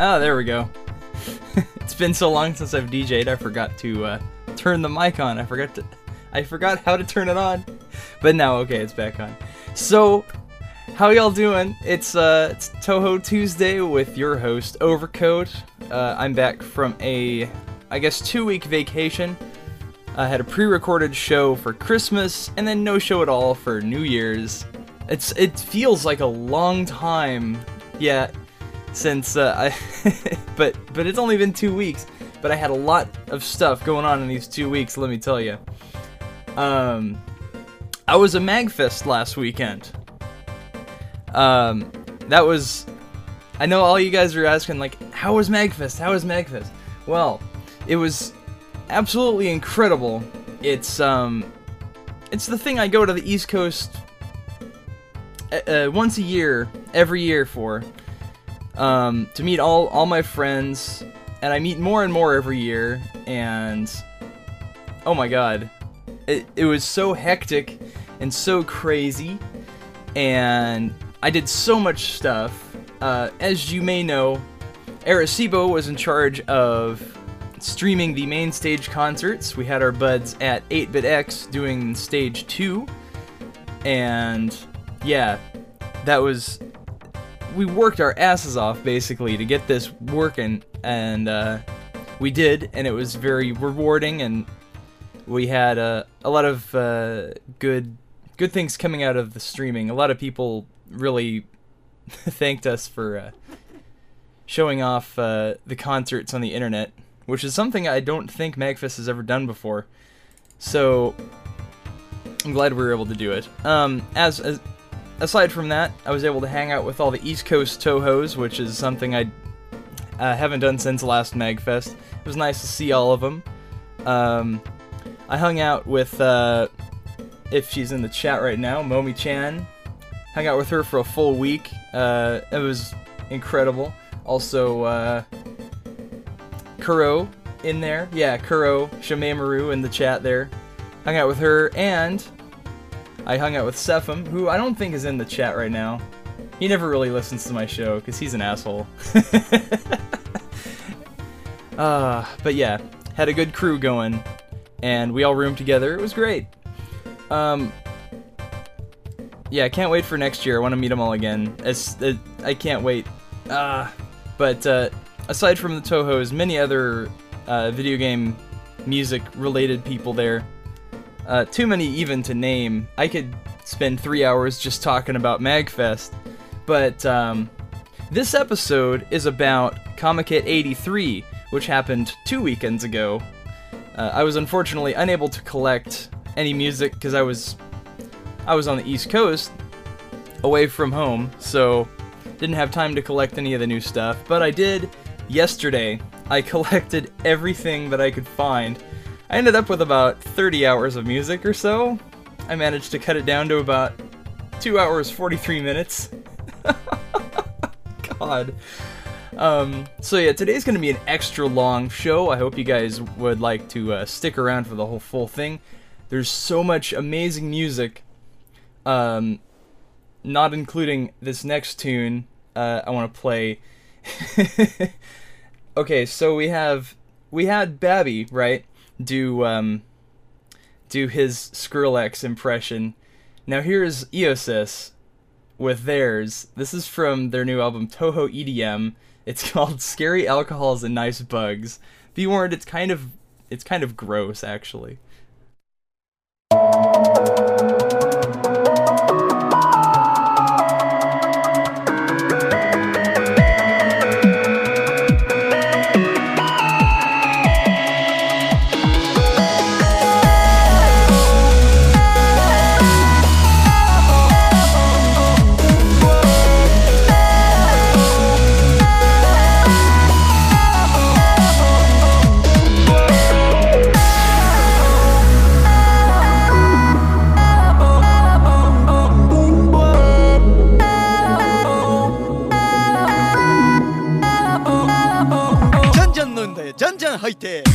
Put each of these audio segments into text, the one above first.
Oh, there we go. it's been so long since I've DJ'd, I forgot to uh, turn the mic on. I forgot to, I forgot how to turn it on. But now, okay, it's back on. So, how y'all doing? It's uh, it's Touhou Tuesday with your host Overcoat. Uh, I'm back from a, I guess, two-week vacation. I had a pre-recorded show for Christmas, and then no show at all for New Year's. It's it feels like a long time, yeah, since uh, I, but but it's only been two weeks. But I had a lot of stuff going on in these two weeks. Let me tell you. Um, I was a Magfest last weekend. Um, that was. I know all you guys are asking like, how was Magfest? How was Magfest? Well, it was absolutely incredible. It's um, it's the thing I go to the East Coast uh, uh, once a year, every year for, um, to meet all all my friends, and I meet more and more every year. And oh my god, it it was so hectic and so crazy, and I did so much stuff. Uh, as you may know, Arecibo was in charge of streaming the main stage concerts. We had our buds at 8BitX doing stage 2. And yeah, that was. We worked our asses off basically to get this working, and uh, we did, and it was very rewarding, and we had uh, a lot of uh, good good things coming out of the streaming. A lot of people really thanked us for uh, showing off uh, the concerts on the internet which is something I don't think Magfest has ever done before. So I'm glad we were able to do it. Um, as, as aside from that, I was able to hang out with all the East Coast Touhous, which is something I uh, haven't done since last Magfest. It was nice to see all of them. Um, I hung out with, uh, if she's in the chat right now, Momi Chan. Hung out with her for a full week. Uh, it was incredible. Also, uh, Kuro in there. Yeah, Kuro, Shameimaru in the chat there. Hung out with her, and I hung out with Sepham, who I don't think is in the chat right now. He never really listens to my show, because he's an asshole. uh, but yeah, had a good crew going, and we all roomed together. It was great. Um, yeah, I can't wait for next year. I want to meet them all again. It's, it, I can't wait. Uh, but uh, aside from the Touhou's, many other uh, video game music related people there. Uh, too many even to name. I could spend three hours just talking about MagFest. But um, this episode is about Comiket 83, which happened two weekends ago. Uh, I was unfortunately unable to collect any music because I was I was on the East Coast, away from home, so didn't have time to collect any of the new stuff. But I did yesterday, I collected everything that I could find. I ended up with about 30 hours of music or so. I managed to cut it down to about 2 hours 43 minutes. God. Um, so yeah, today's gonna be an extra long show. I hope you guys would like to uh, stick around for the whole full thing. There's so much amazing music. Um, not including this next tune uh, I want to play. okay, so we have we had Babby right do um do his Skrillex impression. Now here's Eosis with theirs. This is from their new album Touhou EDM. It's called Scary Alcohols and Nice Bugs. Be warned, it's kind of it's kind of gross actually. 吐いて。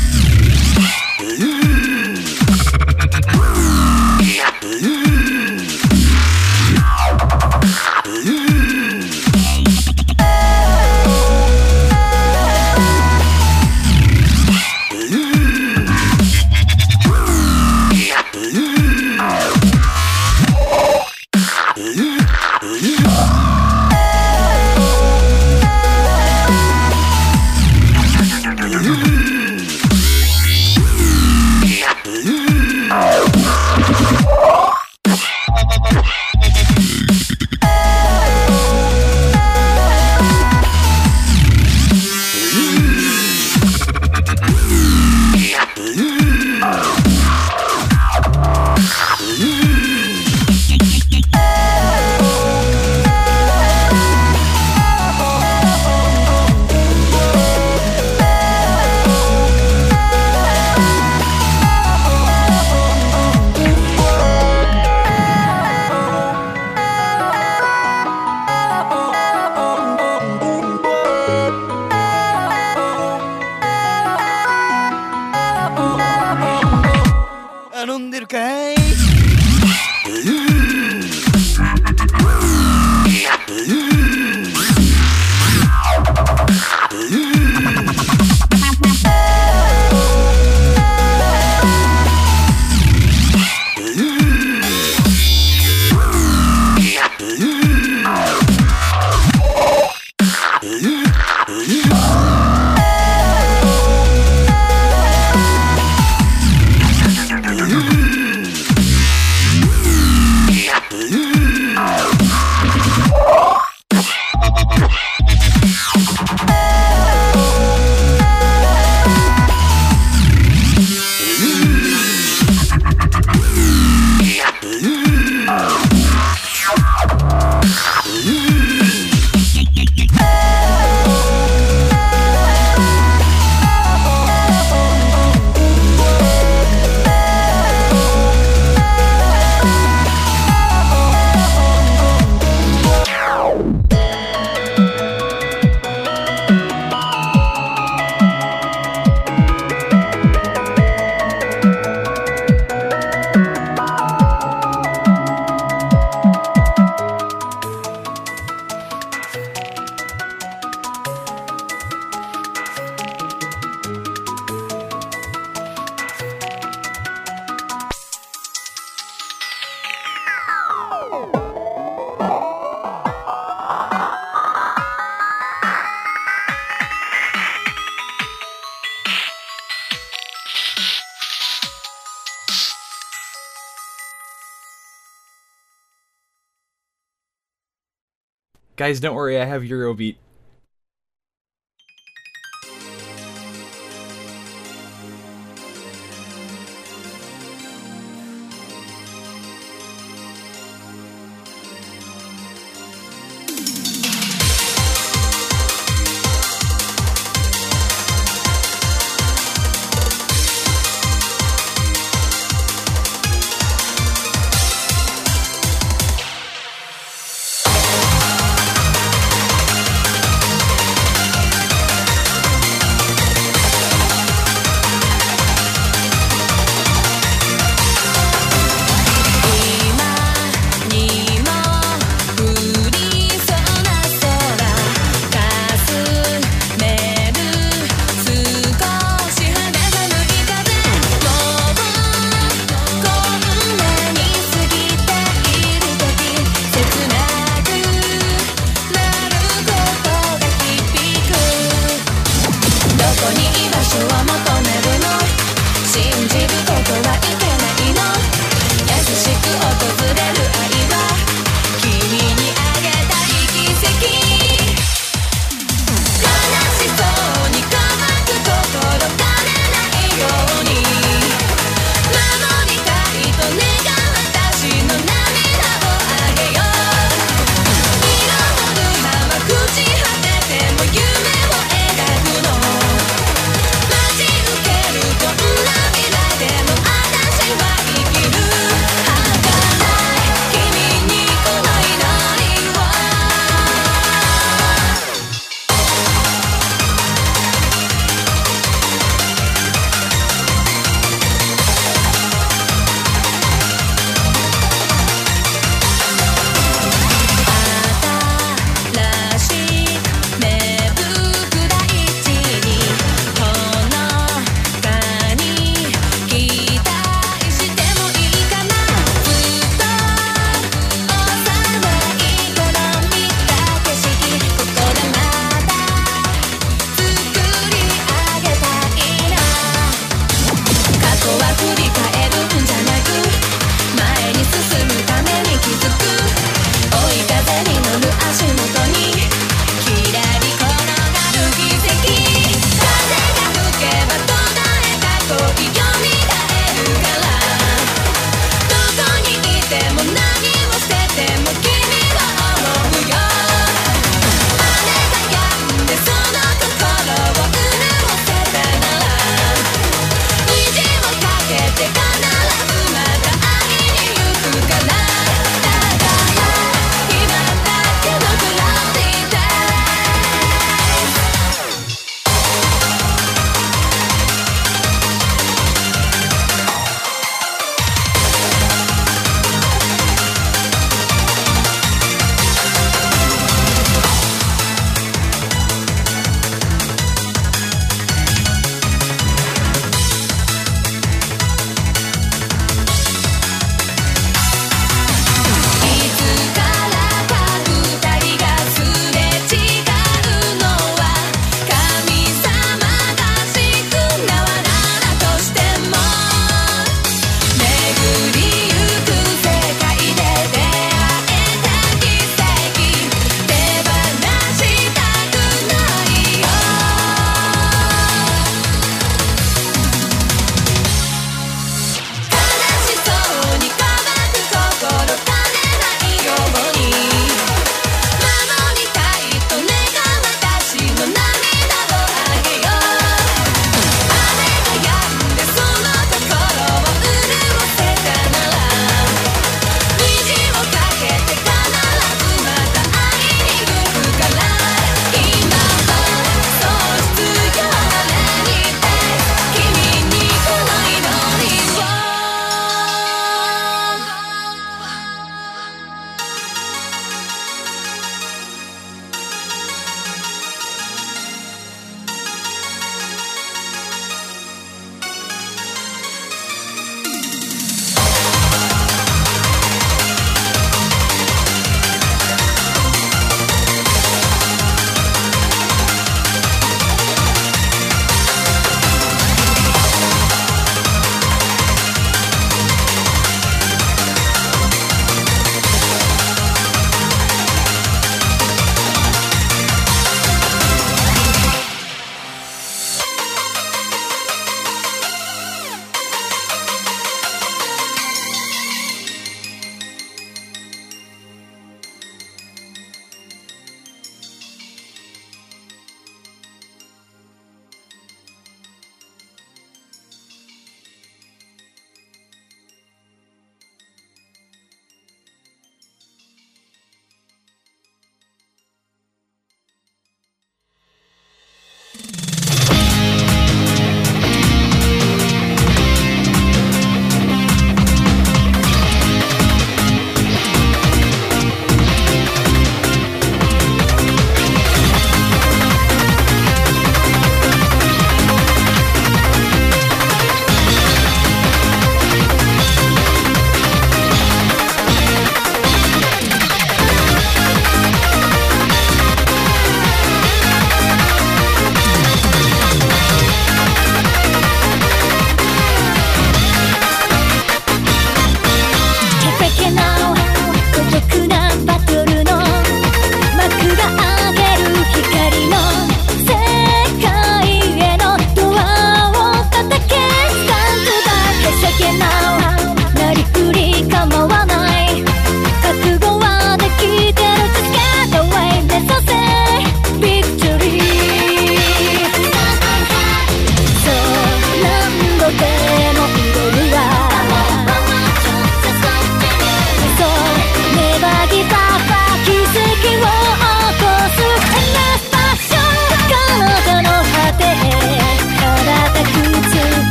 Guys, don't worry, I have Eurobeat.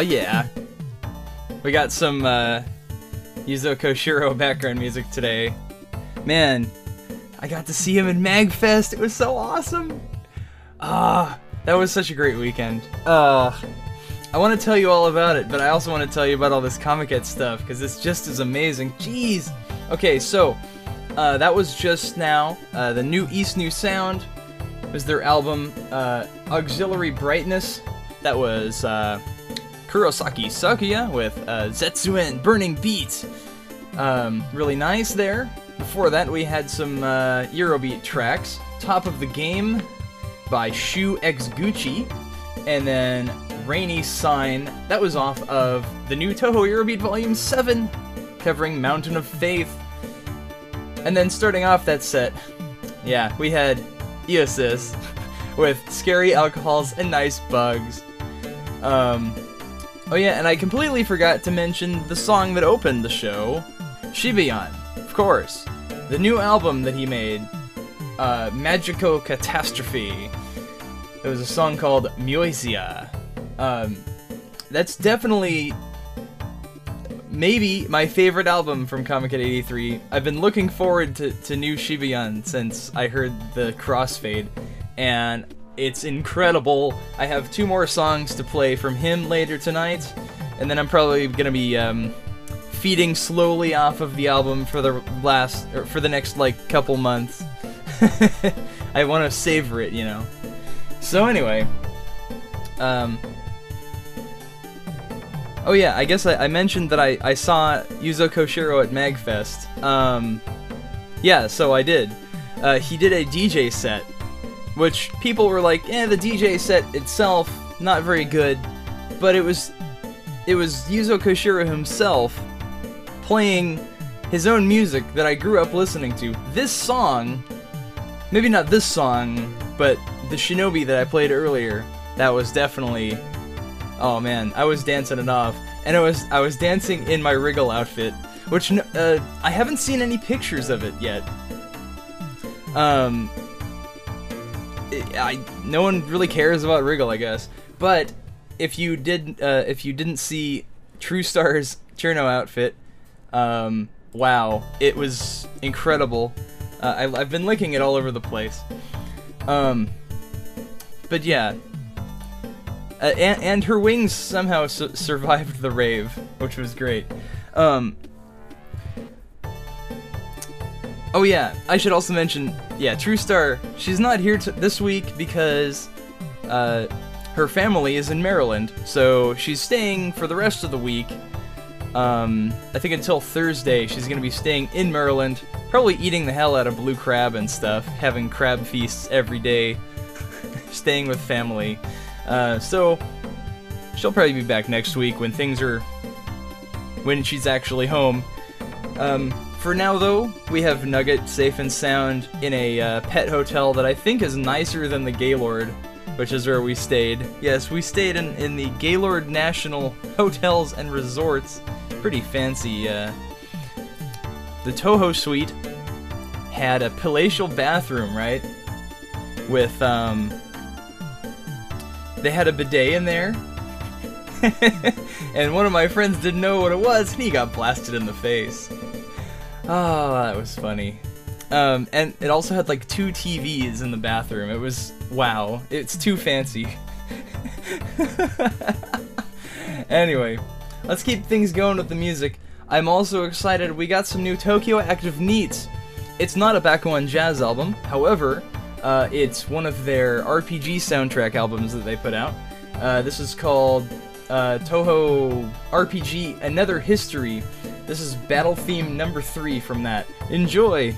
Oh yeah. We got some uh, Yuzo Koshiro background music today. Man, I got to see him in Magfest. It was so awesome. Ah, that was such a great weekend. Uh, I want to tell you all about it, but I also want to tell you about all this Comiket stuff because it's just as amazing. Jeez. Okay, so uh, that was just now. Uh, the new East New Sound was their album uh, Auxiliary Brightness. That was uh, Kurosaki Sakuya with uh, Zetsuen Burning Beat. Um, really nice there. Before that, we had some uh, Eurobeat tracks. Top of the Game by Shu X Gucci. And then Rainy Sign. That was off of the new Touhou Eurobeat Volume 7, covering Mountain of Faith. And then starting off that set, yeah, we had Eosis with Scary Alcohols and Nice Bugs. Um, oh yeah, and I completely forgot to mention the song that opened the show, Shibayan, of course. The new album that he made, uh, Catastrophe. It was a song called Myoisia. Um, that's definitely maybe my favorite album from Comiket 83. I've been looking forward to, to new Shibayan since I heard the crossfade, and it's incredible. I have two more songs to play from him later tonight, and then I'm probably gonna be um, feeding slowly off of the album for the last or for the next like couple months. I want to savor it, you know. So anyway, um, oh yeah, I guess I, I mentioned that I, I saw Yuzo Koshiro at Magfest. Um, yeah, so I did. Uh, he did a DJ set, which people were like, eh, the DJ set itself not very good, but it was it was Yuzo Koshiro himself playing his own music that I grew up listening to. This song, maybe not this song, but the Shinobi that I played earlier, that was definitely oh man, I was dancing it off. And it was I was dancing in my Wriggle outfit, which uh, I haven't seen any pictures of it yet. Um I no one really cares about Wriggle, I guess. But if you did uh, if you didn't see True Star's Cirno outfit, um, wow, it was incredible. Uh, I, have been linking it all over the place. Um, but yeah, uh, and, and her wings somehow su- survived the rave, which was great. Um, oh yeah, I should also mention, yeah, True Star. She's not here this week because uh, her family is in Maryland, so she's staying for the rest of the week. Um, I think until Thursday, she's gonna be staying in Maryland, probably eating the hell out of blue crab and stuff, having crab feasts every day, staying with family. Uh, so she'll probably be back next week when things are when she's actually home. Um, for now, though, we have Nugget safe and sound in a uh, pet hotel that I think is nicer than the Gaylord, which is where we stayed. Yes, we stayed in, in the Gaylord National Hotels and Resorts. Pretty fancy. Uh, the Touhou Suite had a palatial bathroom, right? With, um, they had a bidet in there. and one of my friends didn't know what it was, and he got blasted in the face. Oh, that was funny. Um, and it also had like two TVs in the bathroom. It was wow. It's too fancy. anyway, let's keep things going with the music. I'm also excited. We got some new Tokyo Active NEETs. It's not a Bakuon jazz album, however, uh, it's one of their RPG soundtrack albums that they put out. Uh, this is called uh, Touhou RPG Another History. This is battle theme number three from that. Enjoy!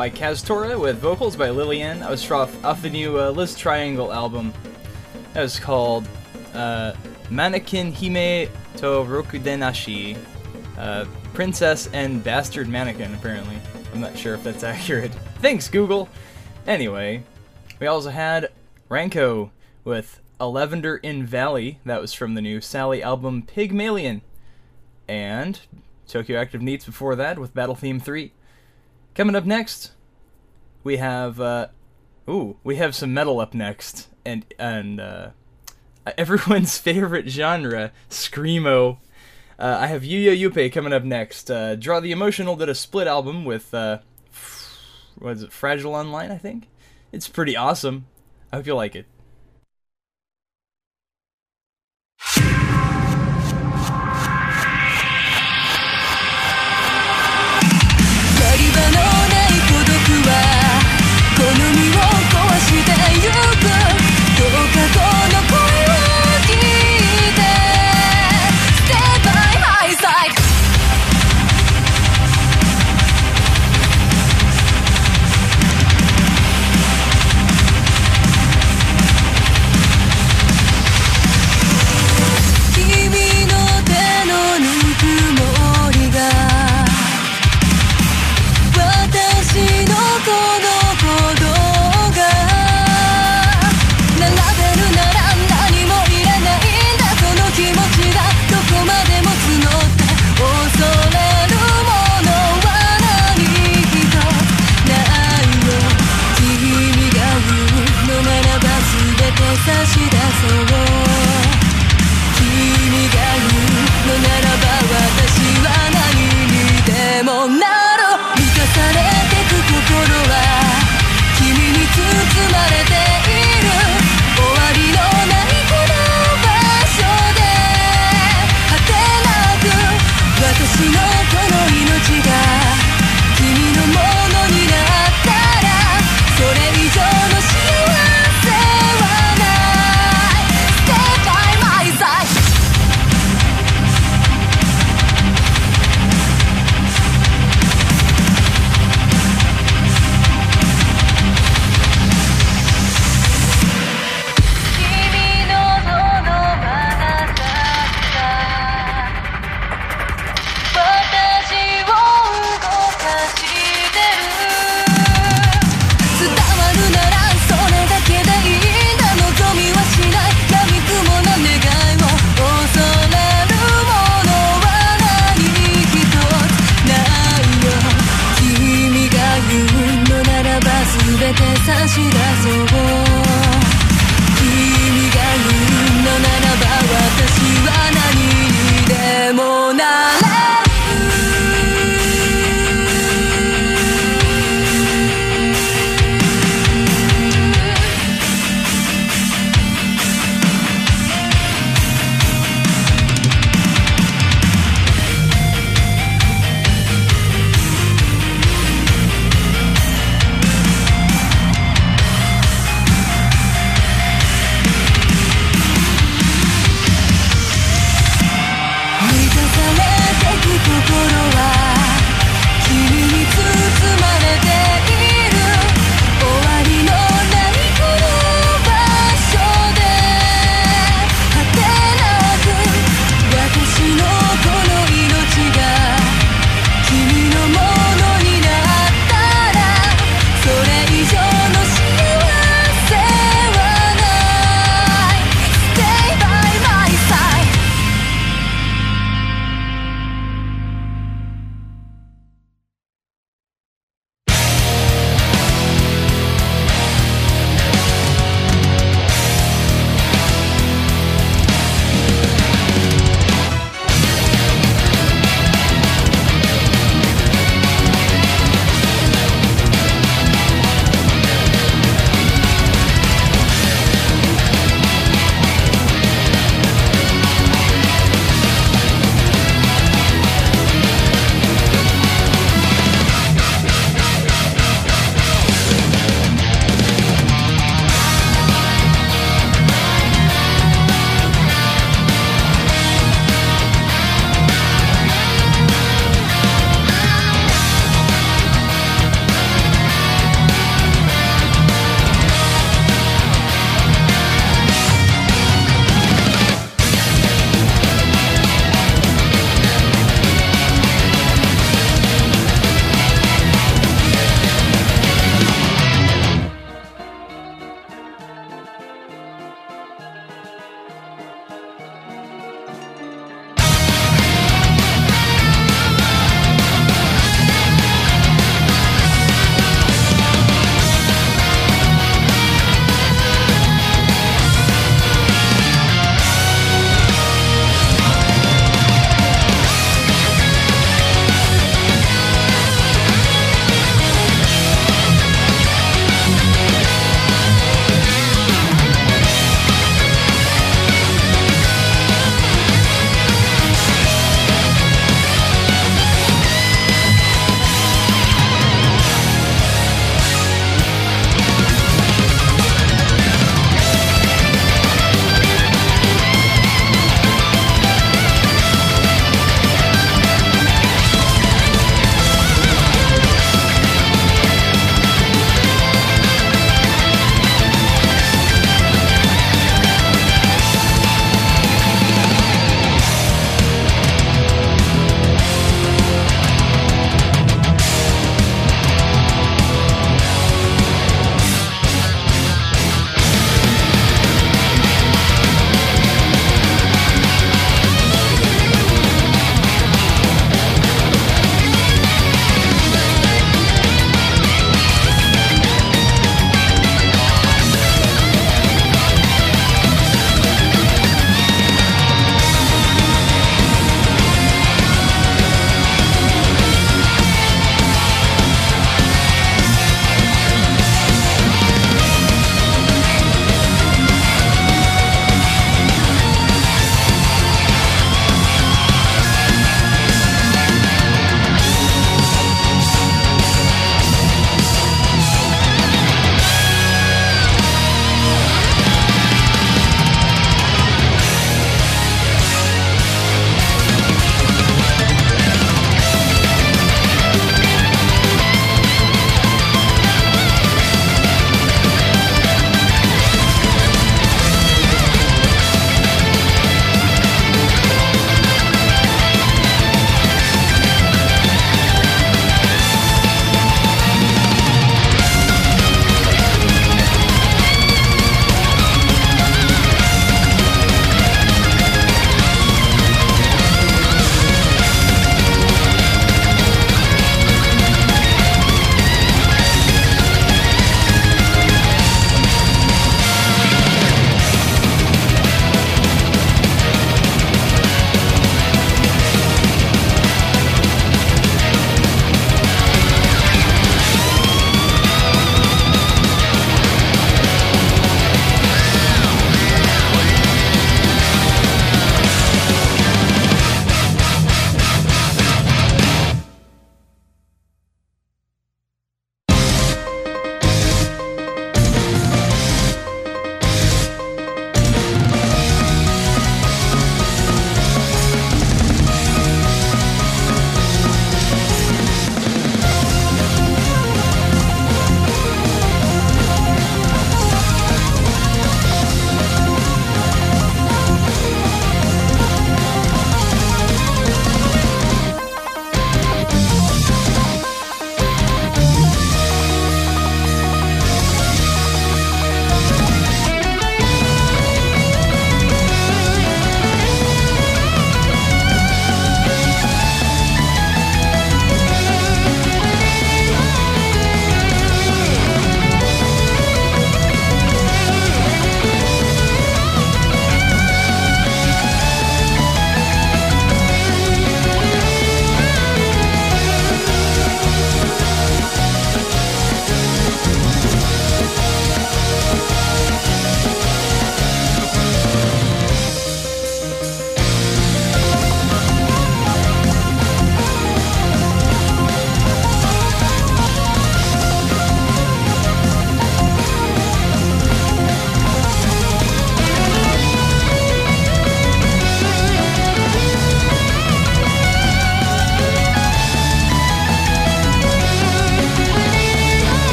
by Kaztora with vocals by Lillian. I was off, off the new uh, Liz Triangle album. That was called uh, Mannequin Hime to Rokudenashi. Uh, Princess and Bastard Mannequin, apparently. I'm not sure if that's accurate. Thanks, Google! Anyway, we also had Ranko with A Lavender in Valley. That was from the new Sally album Pygmalion. And Tokyo Active NEETs before that with Battle Theme 3. Coming up next, we have uh, ooh, we have some metal up next, and and uh, everyone's favorite genre, screamo. Uh, I have Yuya Yupe coming up next. Uh, Draw the Emotional did a split album with uh, what is it, Fragile Online, I think. It's pretty awesome. I hope you like it.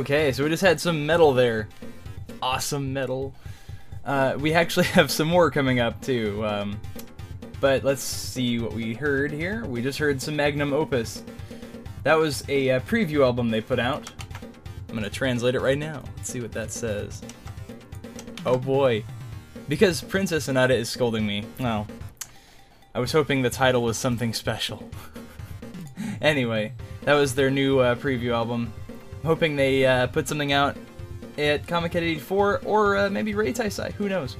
Okay, so we just had some metal there. Awesome metal. Uh, we actually have some more coming up too. Um, but let's see what we heard here. We just heard some Magnum Opus. That was a uh, preview album they put out. I'm gonna translate it right now. Let's see what that says. Oh boy. Because Princess Sonata is scolding me. Well, I was hoping the title was something special. anyway, that was their new uh, preview album. Hoping they uh, put something out at Comiket 84 or uh, maybe Reitaisai, who knows.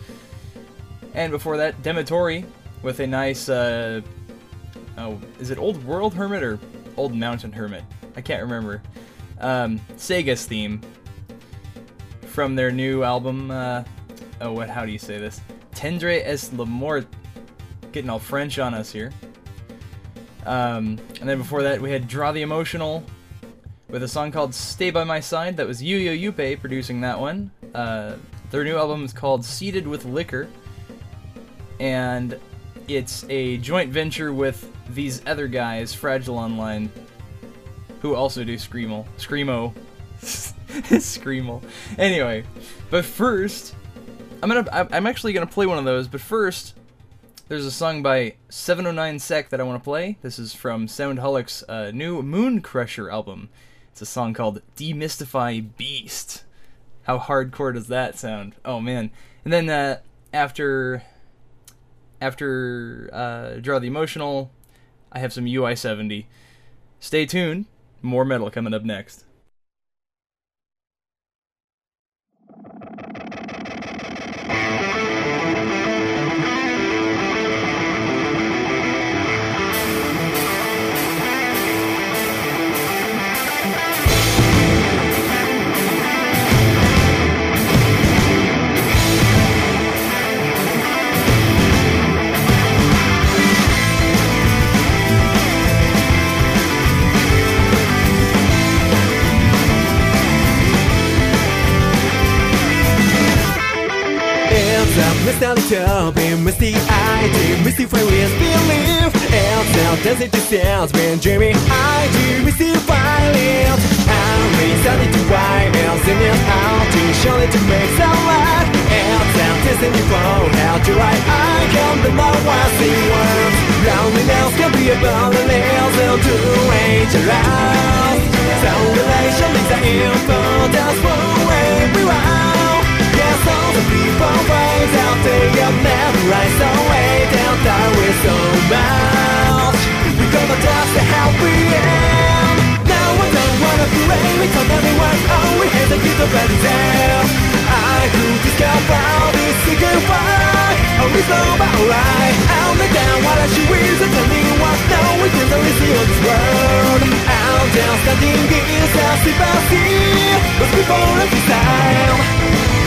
And before that, Demetori with a nice, uh, oh, is it Old World Hermit or Old Mountain Hermit? I can't remember. Um, Seiga's theme from their new album. Uh, oh, what? How do you say this? Tendre es l'amour. Getting all French on us here. Um, and then before that, we had Draw the Emotional with a song called Stay By My Side. That was Yuyo Yuppie producing that one. Uh, their new album is called Seated with Liquor. And it's a joint venture with these other guys, Fragile Online, who also do Screamo. Screamo. Screamo. Anyway, but first, I'm gonna. I'm actually gonna play one of those. But first, there's a song by 709 Sec that I want to play. This is from Soundholic's uh, new Moon Crusher album. It's a song called Demystify Beast. How hardcore does that sound? Oh man! And then uh, after after uh, Draw the Emotional, I have some UI70. Stay tuned. More metal coming up next. It's a to be misty-eyed Demystify with belief It's a desert distance When dreaming I do demystify it I'm reasoning to why Else in it out To show it to make some light. It's a destiny for how to write I can be my wising words. Loneliness can be a burden nails into dangerous So relation is the info That's for everyone All the people find out they never rise away Down there with so much We gonna touch the how we am. Now I don't wanna rain We told everyone all we had the ready down. I could discover this secret why Always know about right. I'll lay down what I should with And tell me what. Now we can only this world. I'm standing here Sassy Bassy But before every time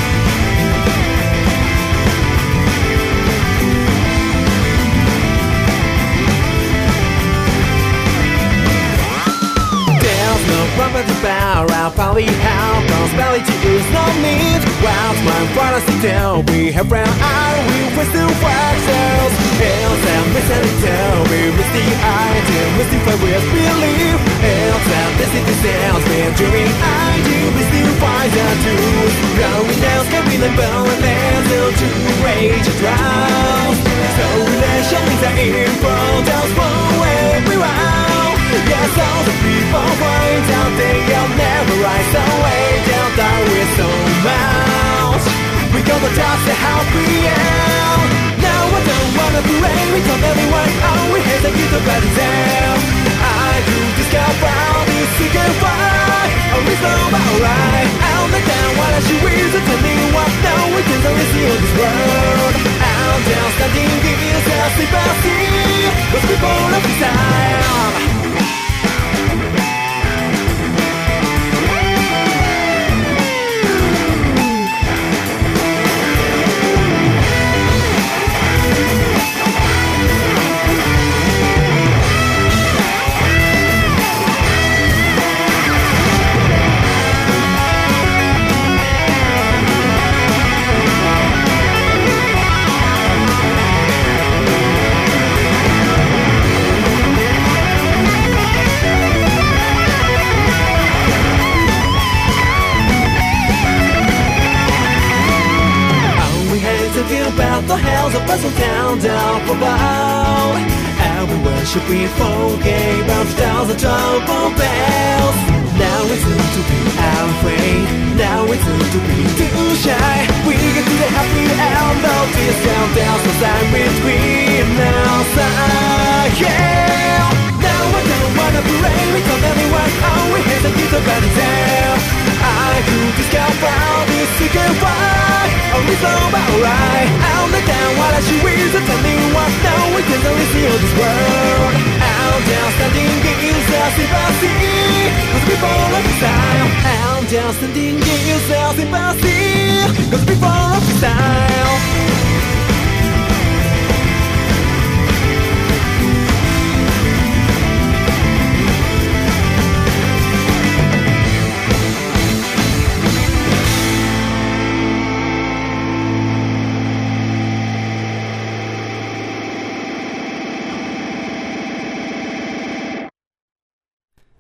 There's no property power, I probably have Prosperity is no need Whilst my brothers tell we have brown eye We will still wax cells Hills and misunderstood We miss the idea Mystify with belief Hills and this is the sounds Been dreaming I do We still find the truth. Growing down can be like bone and still to rage and drown So relation is the info That's for everyone Yes, all the people find out they will never rise away Down there with so much We touch the how we am Now I don't wanna rain We told everyone all we had to get the better down I could discover this secret why Always know about right I'll let down what I should with And tell me what now we can only see on this world I'm standing here Sassy Bassy But before of the time about the hells of Puzzle Town down above. Everyone should be forgave of thousand trouble bells. Now it's time to be afraid. Now it's time to be too shy. We get to the happy end of this countdown. So time between us. ah, Yeah. Now I don't wanna late because anyone always has a little better there. I could discover this secret why. Only so alright. I'll let down what I should with the telling what now we can only see all this world. Out there standing in the sympathy. Cause before of style. Out there standing in the sympathy. Cause before of the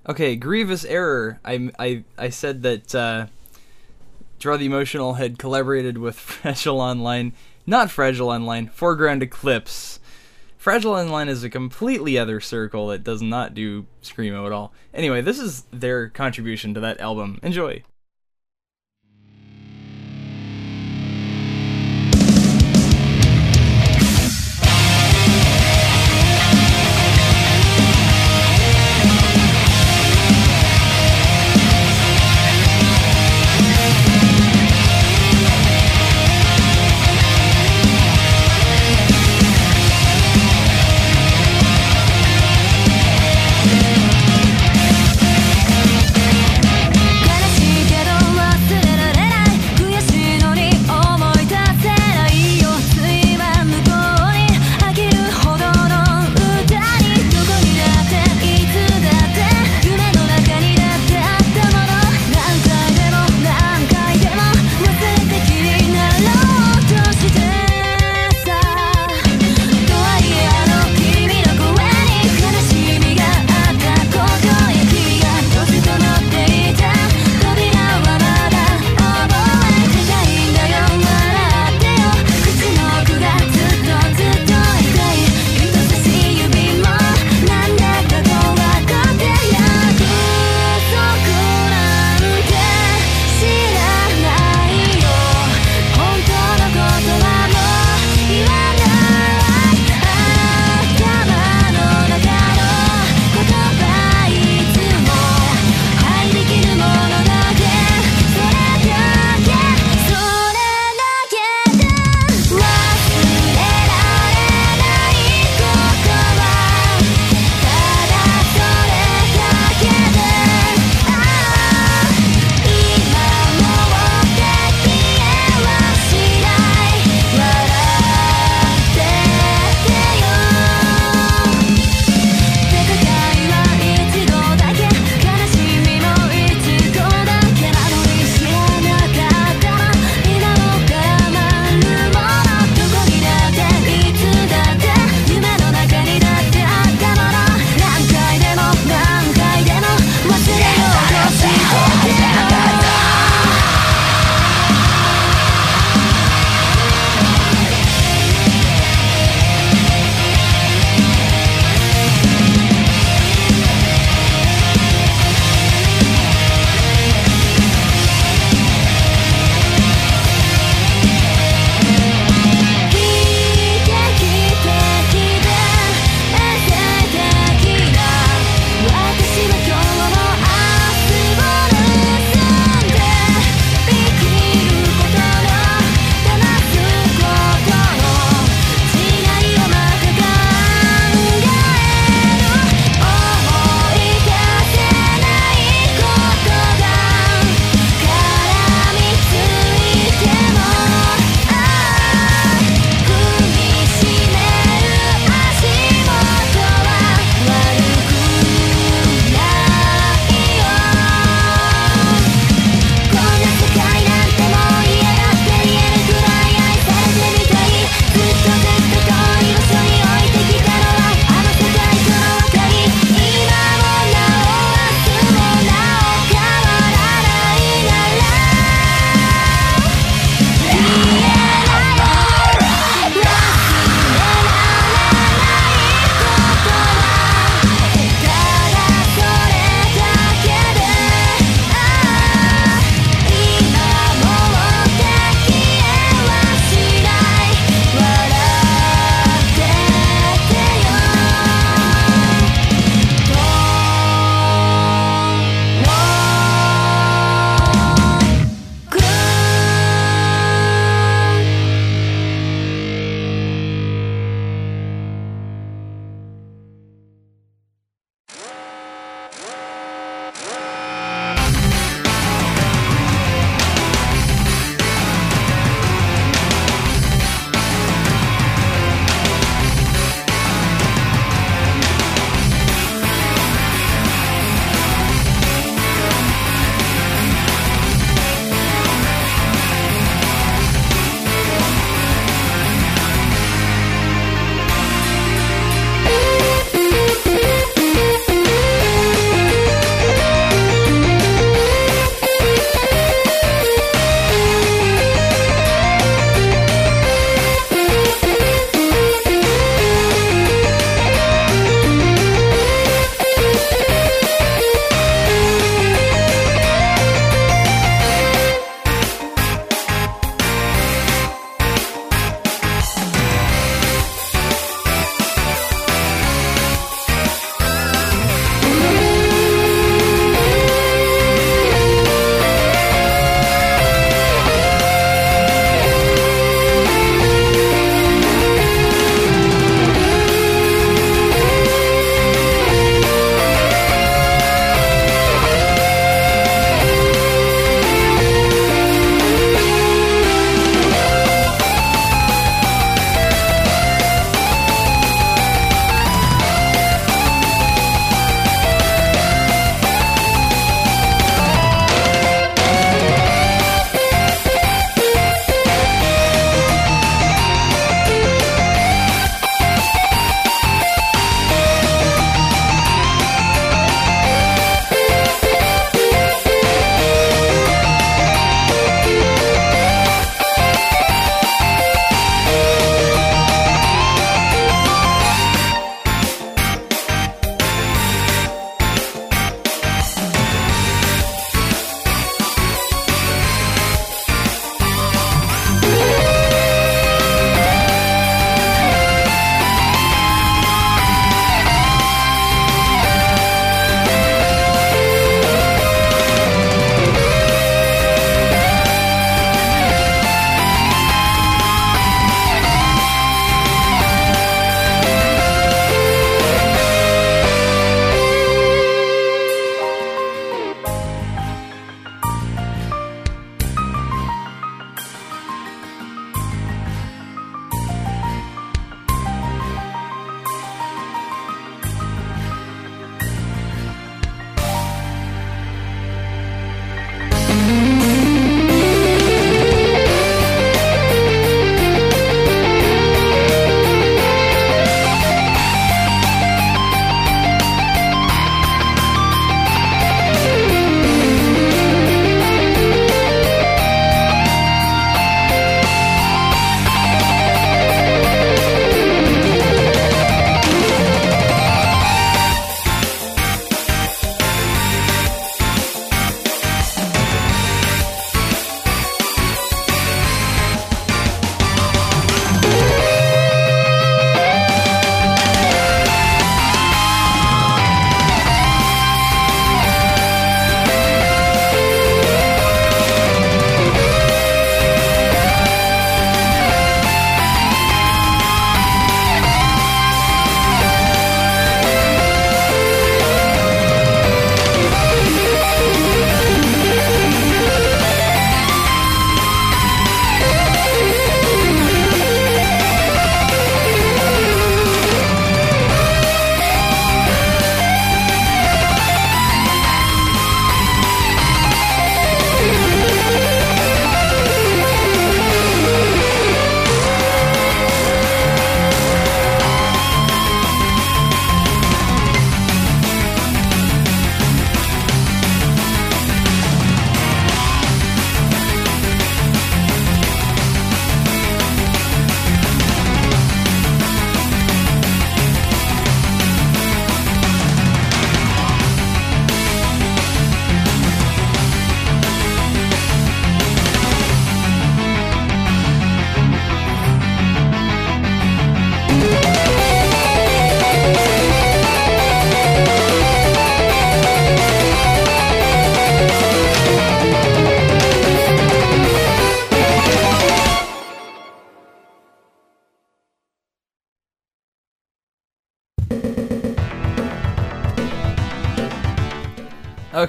Okay, grievous error. I, I, I said that uh, Draw the Emotional had collaborated with Fragile Online. Not Fragile Online, Foreground Eclipse. Fragile Online is a completely other circle that does not do Screamo at all. Anyway, this is their contribution to that album. Enjoy.「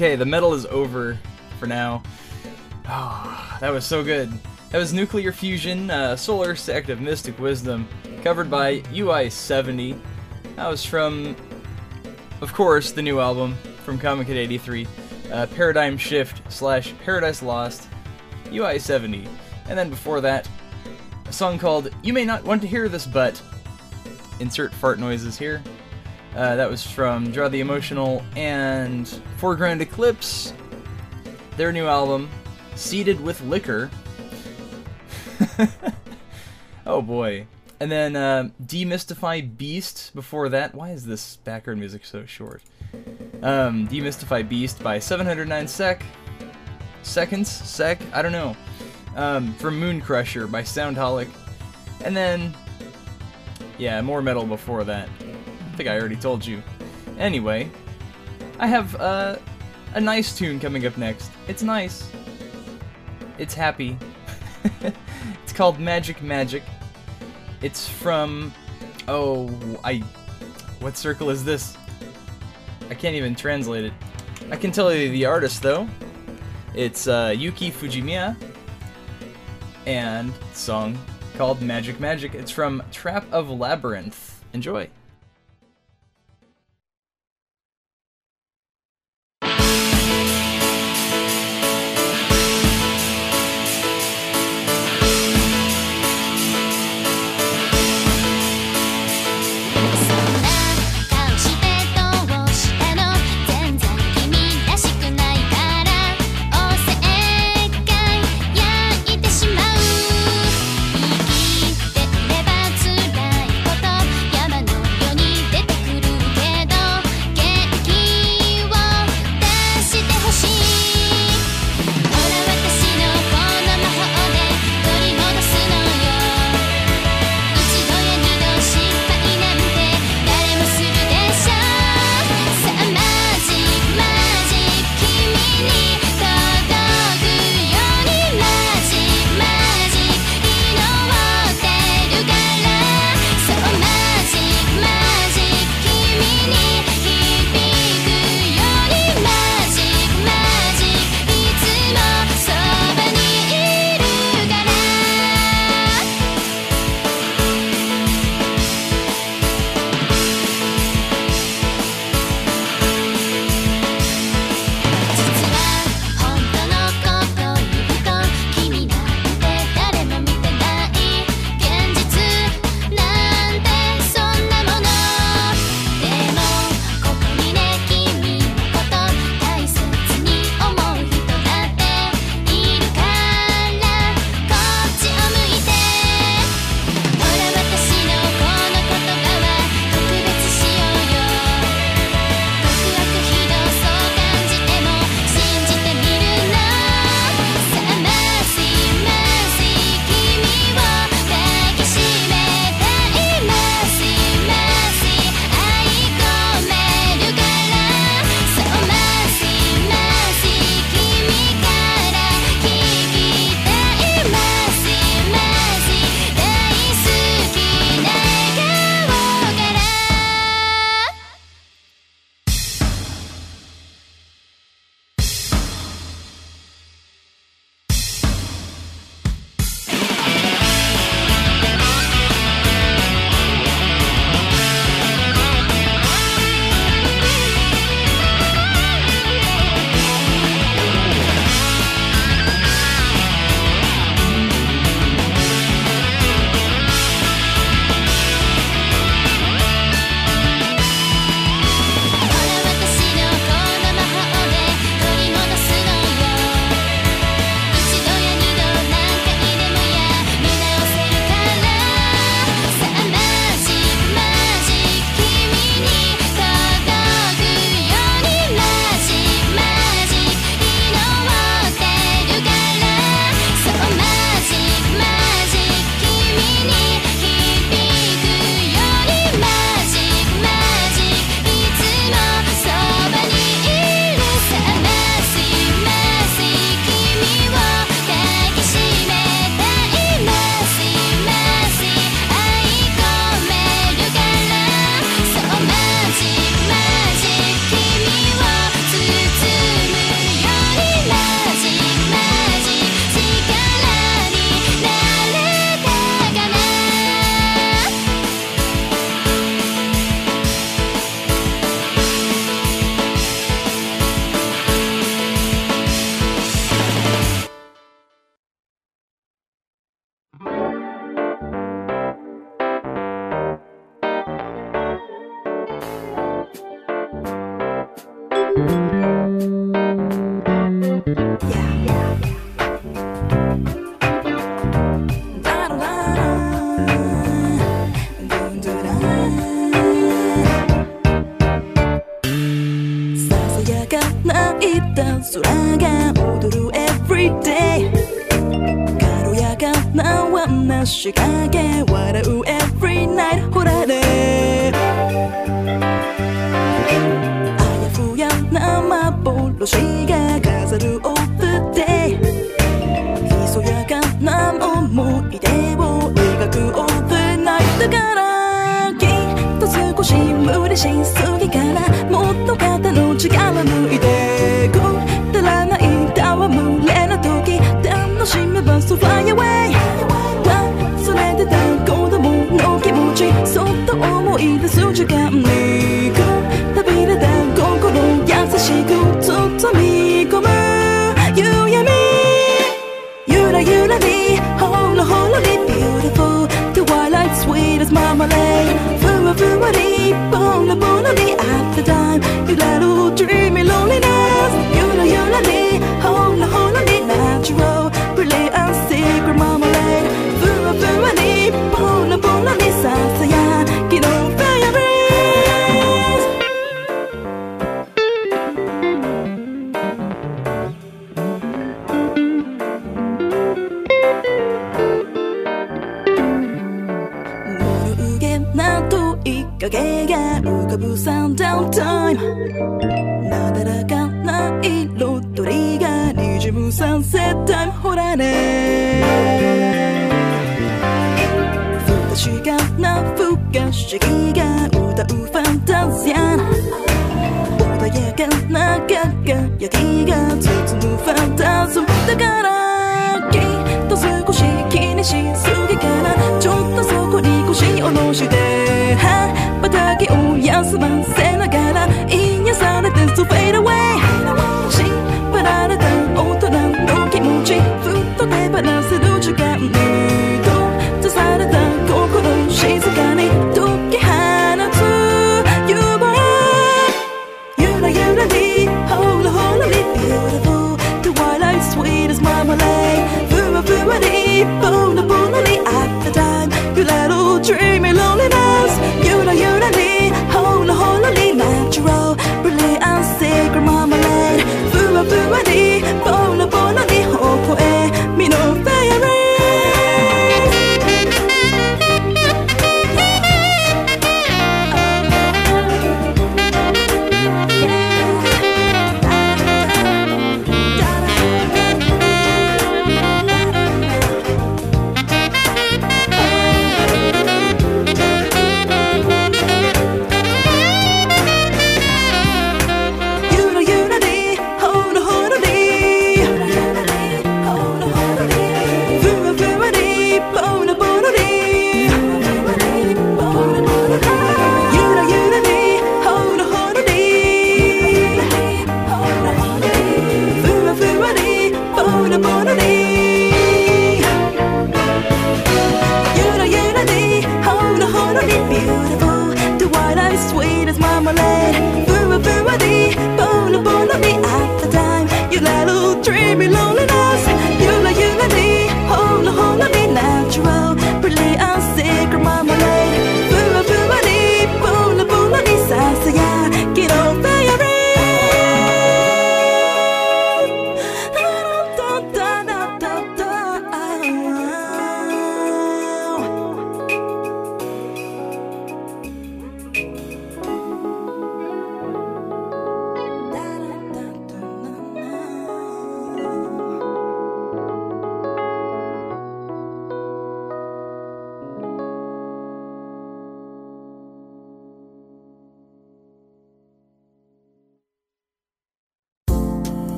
Okay, the metal is over for now. Oh, that was so good. That was Nuclear Fusion, uh, Solar Sect of Mystic Wisdom, covered by UI70. That was from, of course, the new album from Comiket 83, uh, Paradigm Shift slash Paradise Lost, UI70. And then before that, a song called You May Not Want to Hear This But. Insert fart noises here. Uh, that was from Draw the Emotional and Foreground Eclipse, their new album, Seated with Liquor. oh boy. And then uh, Demystify Beast before that. Why is this background music so short? Um, Demystify Beast by 709 sec. Seconds? Sec? I don't know. Um, from Moon Crusher by Soundholic. And then, yeah, more metal before that. I think I already told you. Anyway, I have uh, a nice tune coming up next. It's nice. It's happy. it's called Magic Magic. It's from. Oh, I. What circle is this? I can't even translate it. I can tell you the artist though. It's uh, Yuki Fujimiya. And song called Magic Magic. It's from Trap of Labyrinth. Enjoy.「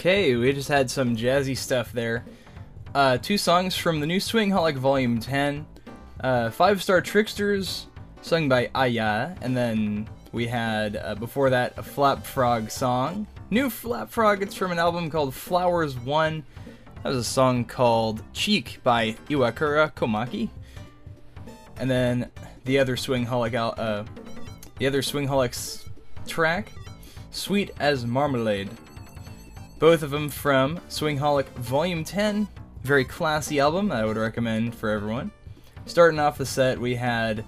Okay, we just had some jazzy stuff there. Uh, two songs from the new Swing Holic Volume 10. Uh, Five Star Tricksters, sung by Aya, and then we had, uh, before that, a Flap Frog song. New Flap Frog, it's from an album called Flowers 1. That was a song called Cheek by Iwakura Komaki. And then the other Swing Holic, al- uh, the other Swing Holic's track, Sweet as Marmalade both of them from Swingholic Volume 10. Very classy album I would recommend for everyone. Starting off the set, we had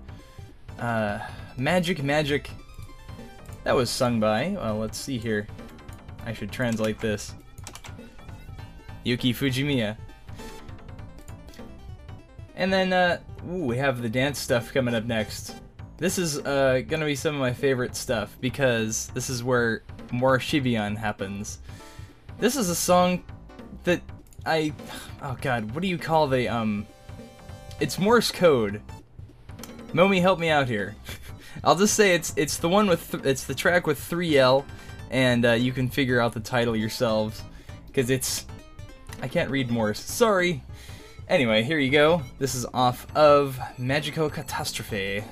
uh, Magic Magic. That was sung by, well, let's see here. I should translate this. Yuki Fujimiya. And then, uh, ooh, we have the dance stuff coming up next. This is uh, gonna be some of my favorite stuff because this is where more Shibayan happens. This is a song that I oh god, what do you call the um it's Morse code. Momi help me out here. I'll just say it's it's the one with th- it's the track with 3L and uh, you can figure out the title yourselves cuz it's I can't read Morse. Sorry. Anyway, here you go. This is off of Magical Catastrophe.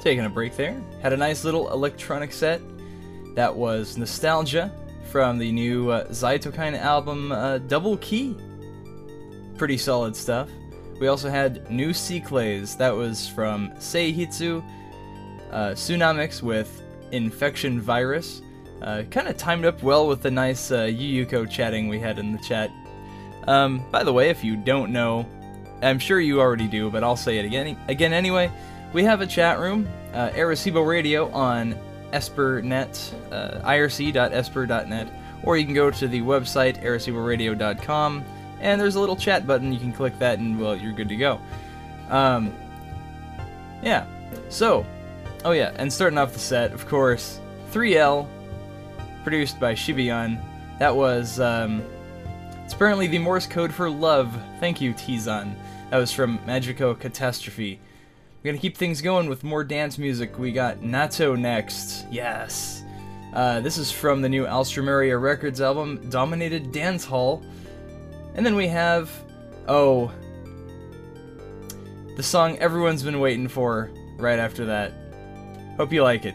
Taking a break there. Had a nice little electronic set. That was Nostalgia from the new uh, Zytokine album uh, Double Key. Pretty solid stuff. We also had New Cycles. That was from Seihitsu. Uh, Tsunamix with Infection Virus. Uh, kind of timed up well with the nice uh, Yuyuko chatting we had in the chat. Um, by the way, if you don't know, I'm sure you already do, but I'll say it again again anyway. We have a chat room, uh, Arecibo Radio on Espernet, uh, irc.esper.net, or you can go to the website areciboradio.com, and there's a little chat button. You can click that, and well, you're good to go. Um, yeah. So, oh yeah, and starting off the set, of course, 3L, produced by Shibayan. That was um, it's apparently the Morse code for love. Thank you, Tizan. That was from Magico Catastrophe. We're gonna keep things going with more dance music. We got Nato next. Yes. Uh, this is from the new Alstroemeria Records album, Dominated Dance Hall. And then we have, oh, the song everyone's been waiting for right after that. Hope you like it.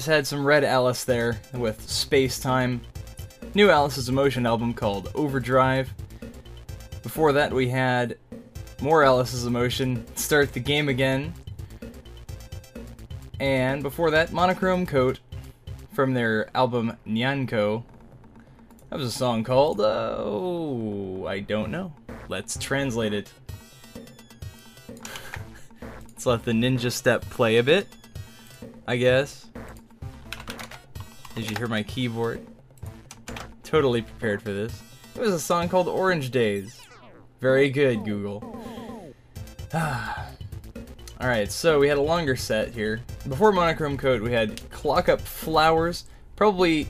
Just had some Red Alice there with Space Time. New Alice's Emotion album called Overdrive. Before that, we had more Alice's Emotion, Start the Game Again. And before that, Monochrome Coat from their album Nyanko. That was a song called, uh, oh, I don't know. Let's translate it. Let's let the ninja step play a bit, I guess. Did you hear my keyboard? Totally prepared for this. It was a song called Orange Days. Very good, Google. Alright, so we had a longer set here. Before Monochrome Coat, we had Clock Up Flowers, probably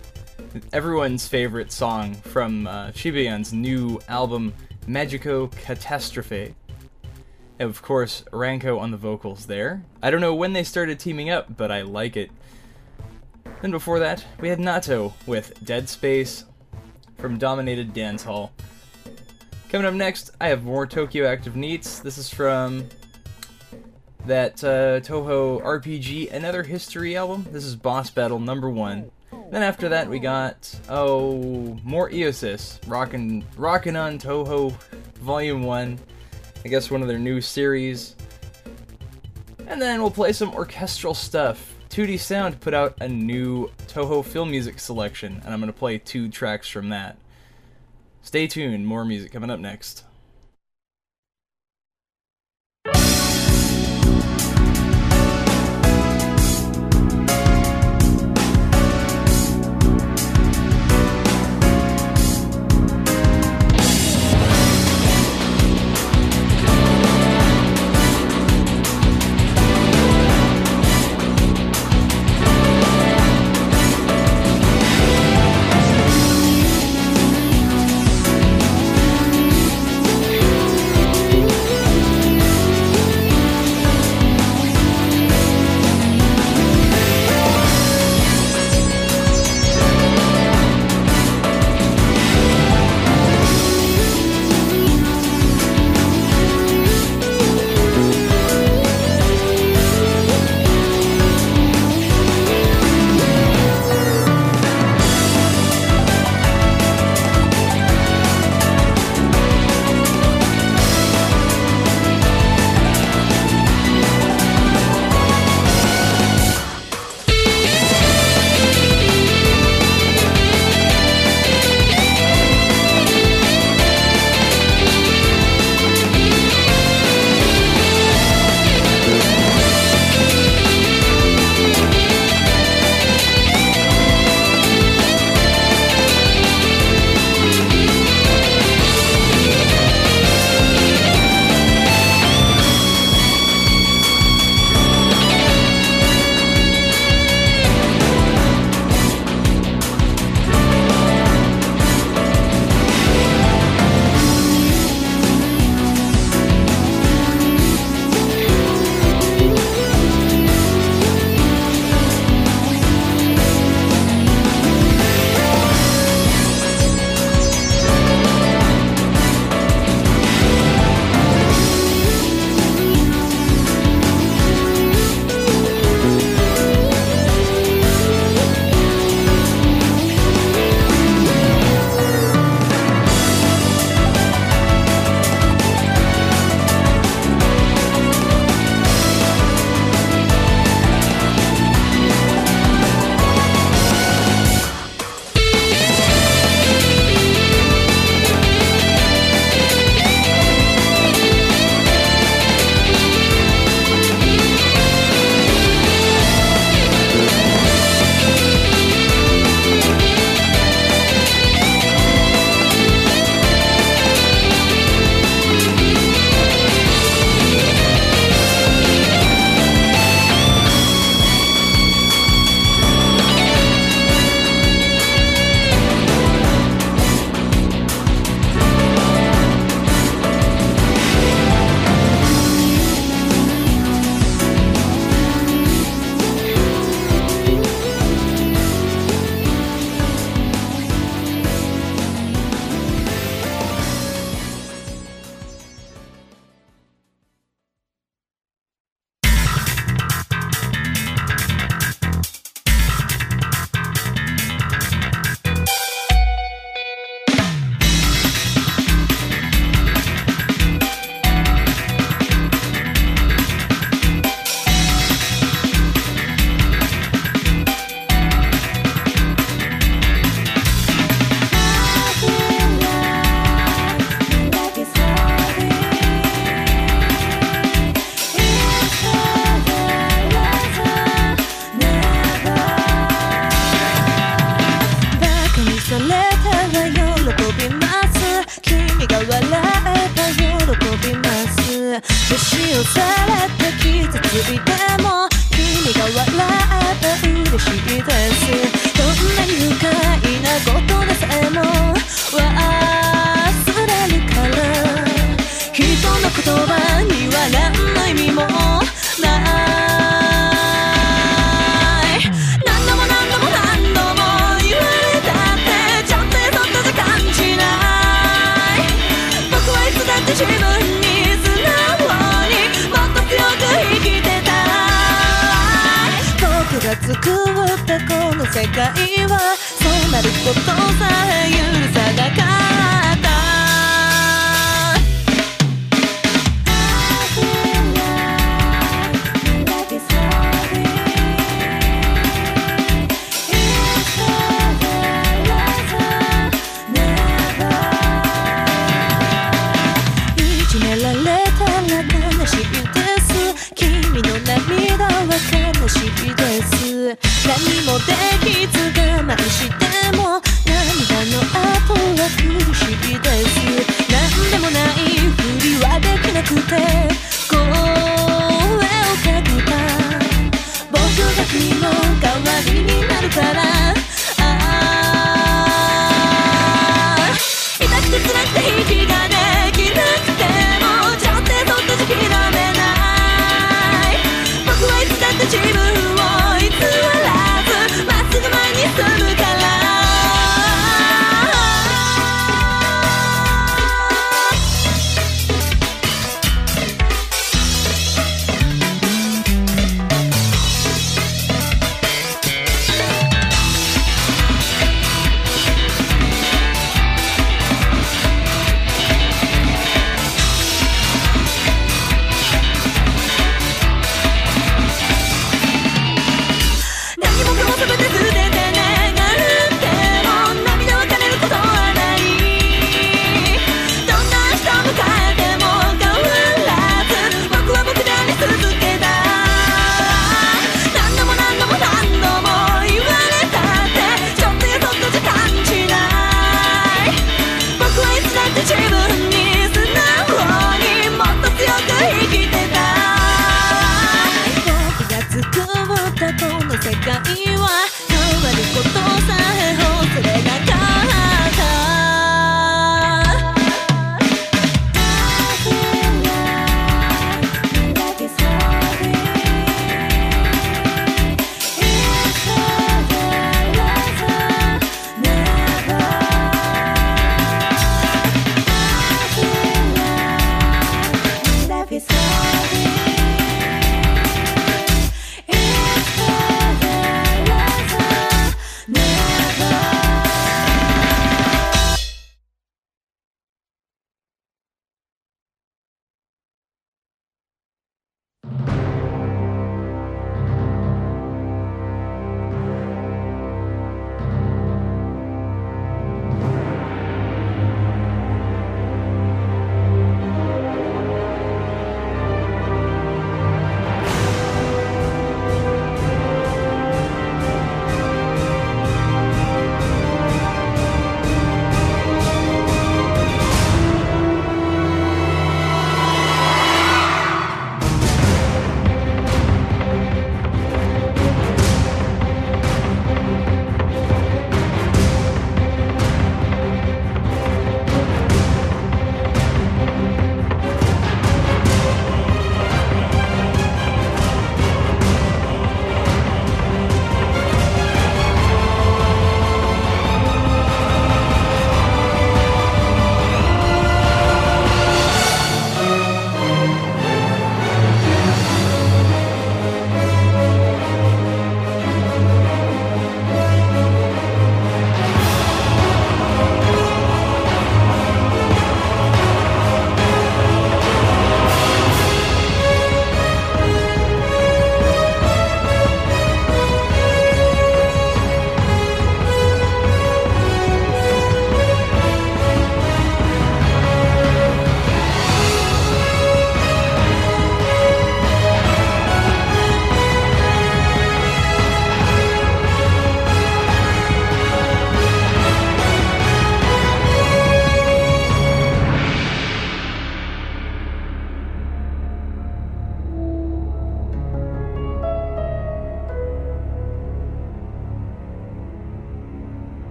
everyone's favorite song from uh, Shibayan's new album, Magico Catastrophe. And of course, Ranko on the vocals there. I don't know when they started teaming up, but I like it. Then before that, we had Nato with Dead Space from Dominated Dance Hall. Coming up next, I have more Tokyo Active NEETs. This is from that uh, Touhou RPG Another History album. This is Boss Battle number one. Then after that, we got oh more Eosis, rockin' rockin' on Touhou Volume One. I guess one of their new series. And then we'll play some orchestral stuff. 2D Sound put out a new Touhou film music selection, and I'm going to play two tracks from that. Stay tuned, more music coming up next.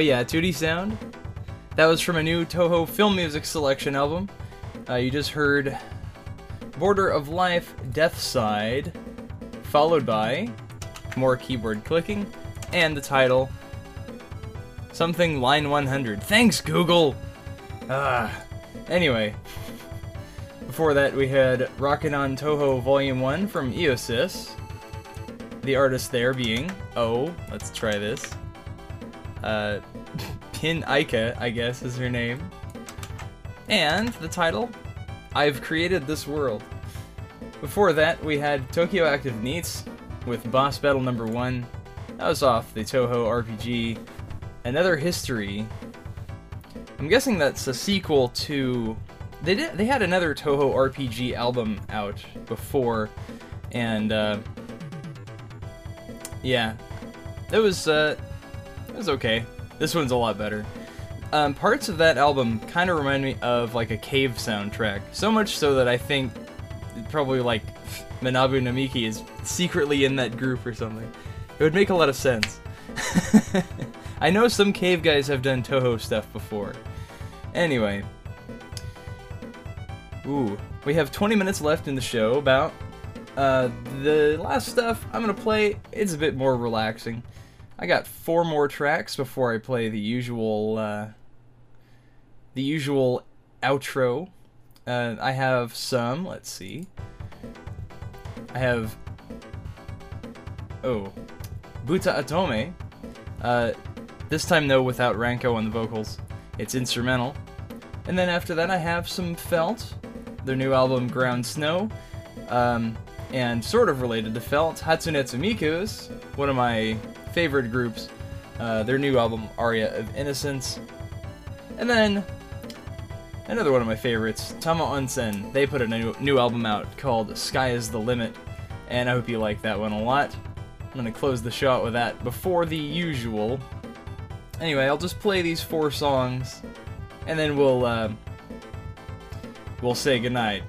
Yeah, 2D sound. That was from a new Touhou Film Music Selection album. Uh, you just heard Border of Life Death Side, followed by more keyboard clicking, and the title something line 100. Thanks, Google! Ah. Anyway, before that we had Rockin' on Touhou Volume 1 from Eosis. The artist there being, oh, let's try this. Uh, Pin Aika, I guess, is her name. And the title, I've Created This World. Before that, we had Tokyo Active NEETs with Boss Battle Number 1. That was off the Touhou RPG. Another History. I'm guessing that's a sequel to. They did. They had another Touhou RPG album out before, and uh, yeah, it was. Uh, it was okay. This one's a lot better. Um, parts of that album kind of remind me of like a CAVE soundtrack. So much so that I think probably like Manabu Namiki is secretly in that group or something. It would make a lot of sense. I know some CAVE guys have done Touhou stuff before. Anyway. Ooh, we have 20 minutes left in the show about uh, the last stuff I'm gonna play. It's a bit more relaxing. I got four more tracks before I play the usual, uh, the usual outro. Uh, I have some. Let's see. I have. Oh, Butaotome. Uh, this time though without Ranko on the vocals. It's instrumental. And then after that I have some Felt, their new album Ground Snow. Um, and sort of related to Felt, Hatsune Miku's, one of my favorite groups, uh, their new album Aria of Innocence. And then another one of my favorites, Tama Onsen. They put a new, new album out called Sky is the Limit, and I hope you like that one a lot. I'm gonna close the show out with that before the usual. Anyway, I'll just play these four songs, and then we'll uh, we'll say goodnight.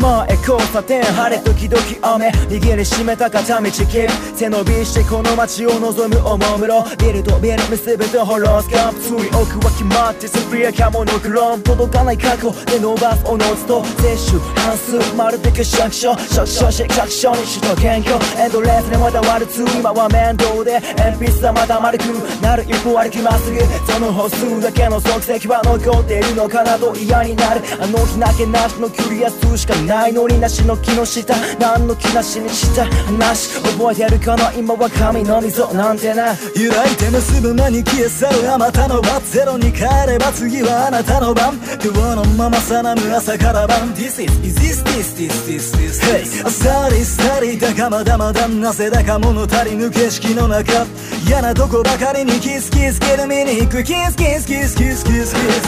前交差点晴れ時々雨握りしめた片道切る背伸びしてこの街を望むおもむろビルとビル結ぶとホロスコープ釣り奥は決まってスフリアカモノクローン届かない過去で伸ばすおのずと摂取半数まるでくしゃくしょしょしょし各所に首都謙虚エンドレスでまだ割る通今は面倒で鉛筆はまだ丸くなる一歩歩きまっすぐその歩数だけの足跡は残っているのかなと嫌になるあの日なけなしのキュリアスしかないのになしの木の下何の木なしにした話覚えてるかな今は神の溝なんてな揺らいて結ぶ間に消え去るあまたの番ゼロに帰れば次はあなたの番今日のままさなむ朝から晩 This is, is this, this, this, this, this, Hey あさりさりだがまだまだなぜだか物足りぬ景色の中嫌なとこばかりにキスキスける見に行くキスキスキスキスキスキス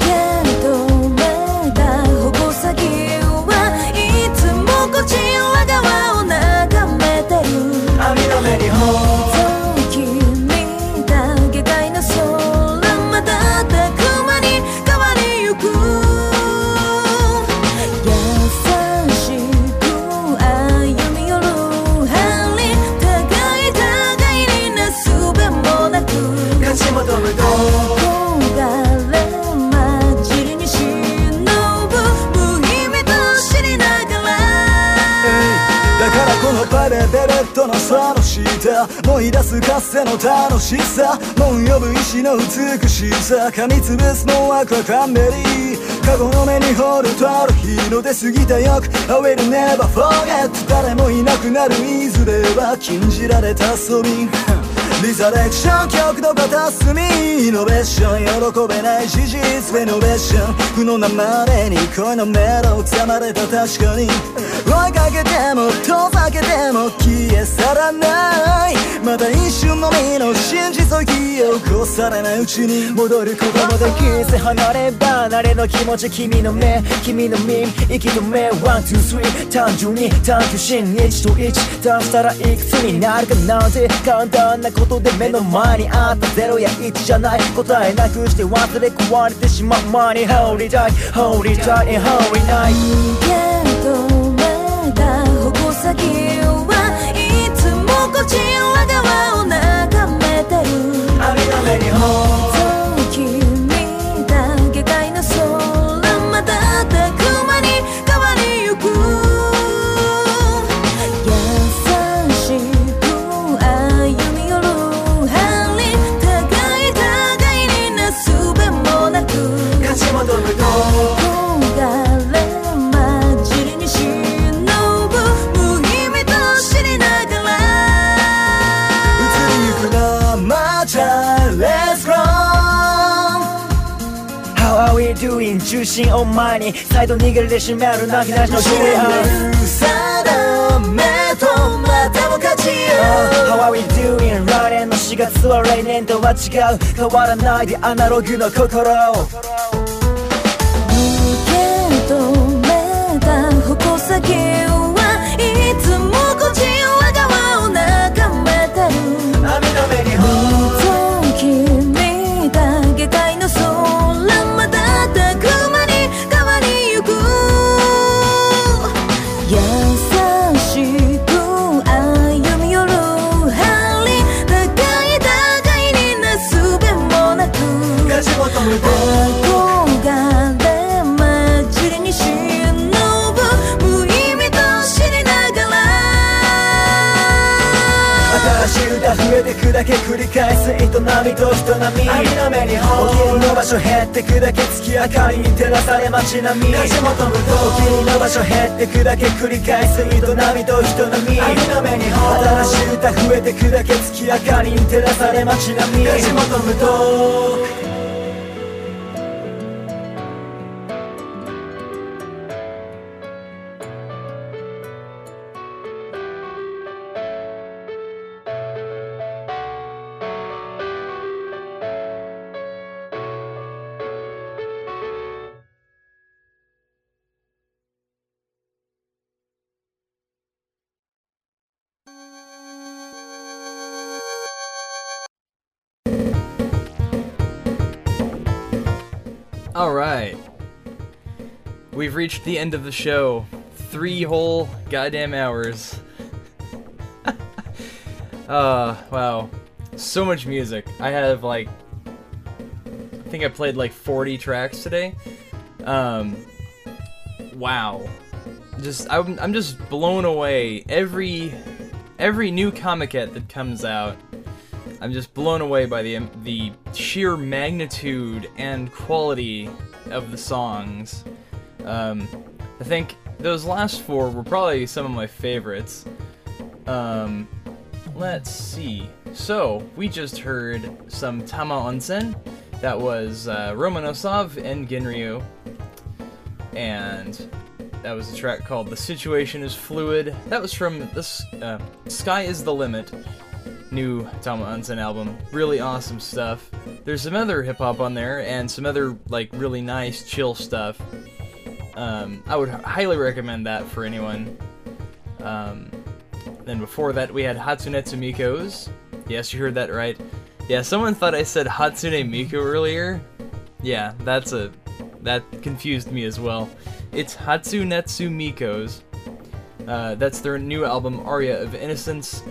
けどめた矛先はいつもこちら側をた思い出すかつての楽しさ。門呼ぶ石の美しさ。噛みつぶすのはクラクランベリー過去の目に掘るとある日の出過ぎたよく I will never forget 誰もいなくなるいずれは禁じられた遊び。リザレクション曲の片隅イノベーション。喜べない事実レノベーション。負のなまでに恋のメロ刻まれた確かに。追いかけても遠ざけても消え去らない。また一瞬のみの真実を記憶されない。うちに戻ることもできず離れ離れの気持ち君の目。君の耳。息止めワンツースリー。単純に探求心。1と1足したらいくつになるかなんて簡単なこと。ことで目の前にあった0や1じゃない答えなくして忘れ壊れてしまう前に。Hold it tight Hold it tight and Holy night. けどまだ矛先はいつもこちら重心を前に再度握りで締める泣き出しのシリア定めとまたも勝ちよ How are we doing? 来年の4月は例年とは違う。変わらないでアナログの心受け止めた矛先だけ繰り返す営みと人並み。網の目にお気にの場所減ってくだけ月明かりに照らされ街並み。立ち求むとお気にの場所減ってくだけ繰り返す営みと人並み。網の目に新しい歌増えてくだけ月明かりに照らされ街並み。立ち求む we've reached the end of the show. Three whole goddamn hours. uh, wow. So much music. I have like. I think I played like 40 tracks today. Um, wow. Just, I'm, I'm just blown away. Every. Every new Comiket that comes out, I'm just blown away by the the sheer magnitude and quality of the songs. Um, I think those last four were probably some of my favorites. Um, let's see. So we just heard some Tama Onsen. That was uh, Romonosov and Genryu, and that was a track called "The Situation Is Fluid." That was from this uh, "Sky Is the Limit." new Tama Onsen album. Really awesome stuff. There's some other hip hop on there and some other like really nice chill stuff. Um, I would highly recommend that for anyone. Um, then before that we had Hatsune Miko's. Yes, you heard that right. Yeah, someone thought I said Hatsune Miku earlier. Yeah, that's a that confused me as well. It's Hatsune Miko's. Uh, that's their new album Aria of Innocence.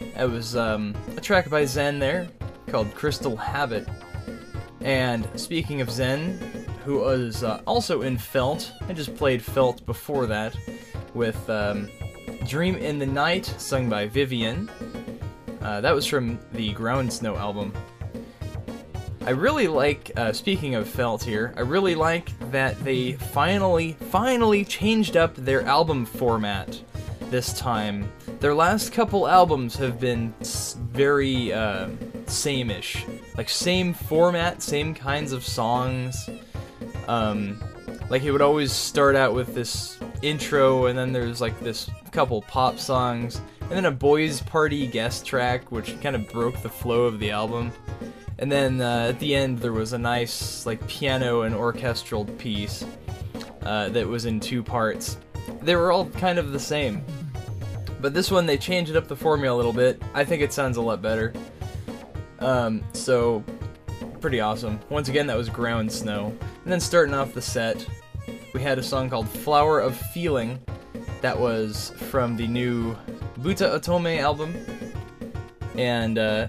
It was um, a track by Zen there called Crystal Habit. And speaking of Zen, who was uh, also in Felt, I just played Felt before that with um, Dream in the Night, sung by Vivienne. Uh, that was from the Ground Snow album. I really like, uh, speaking of Felt here, I really like that they finally, finally changed up their album format this time. Their last couple albums have been very uh, same-ish, like same format, same kinds of songs. Um, like it would always start out with this intro, and then there's like this couple pop songs, and then a boys' party guest track, which kind of broke the flow of the album. And then uh, at the end, there was a nice like piano and orchestral piece uh, that was in two parts. They were all kind of the same. But this one, they changed up the formula a little bit. I think it sounds a lot better. Um, so, pretty awesome. Once again, that was Ground Snow. And then starting off the set, we had a song called Flower of Feeling. That was from the new Butaotome album. And uh,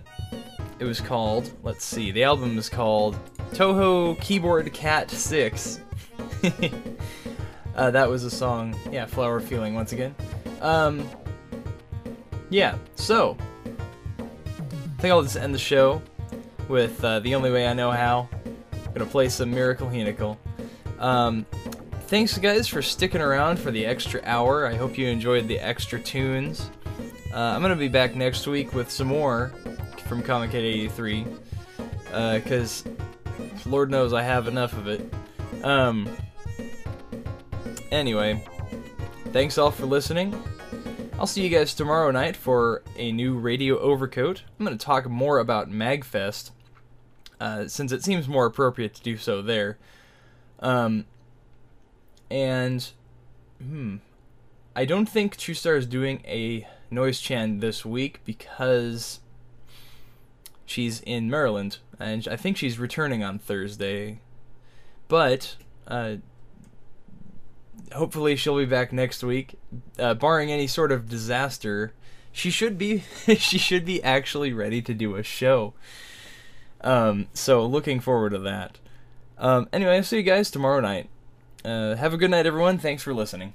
it was called, let's see, the album is called Touhou Keyboard Cat 6. uh, that was a song, yeah, Flower of Feeling once again. Um, yeah, so I think I'll just end the show with uh, the only way I know how. I'm gonna play some Miracle Hinical. Um, thanks guys for sticking around for the extra hour. I hope you enjoyed the extra tunes. Uh, I'm gonna be back next week with some more from Comiket 83 because Lord knows I have enough of it. Um, anyway, thanks all for listening. I'll see you guys tomorrow night for a new radio overcoat. I'm going to talk more about MAGFest, uh, since it seems more appropriate to do so there. Um, and, hmm, I don't think True Star is doing a Noise Chan this week because she's in Maryland, and I think she's returning on Thursday. But, uh, hopefully she'll be back next week. Uh, barring any sort of disaster, she should be she should be actually ready to do a show. Um, so looking forward to that. Um, anyway, I'll see you guys tomorrow night. Uh, have a good night, everyone. Thanks for listening.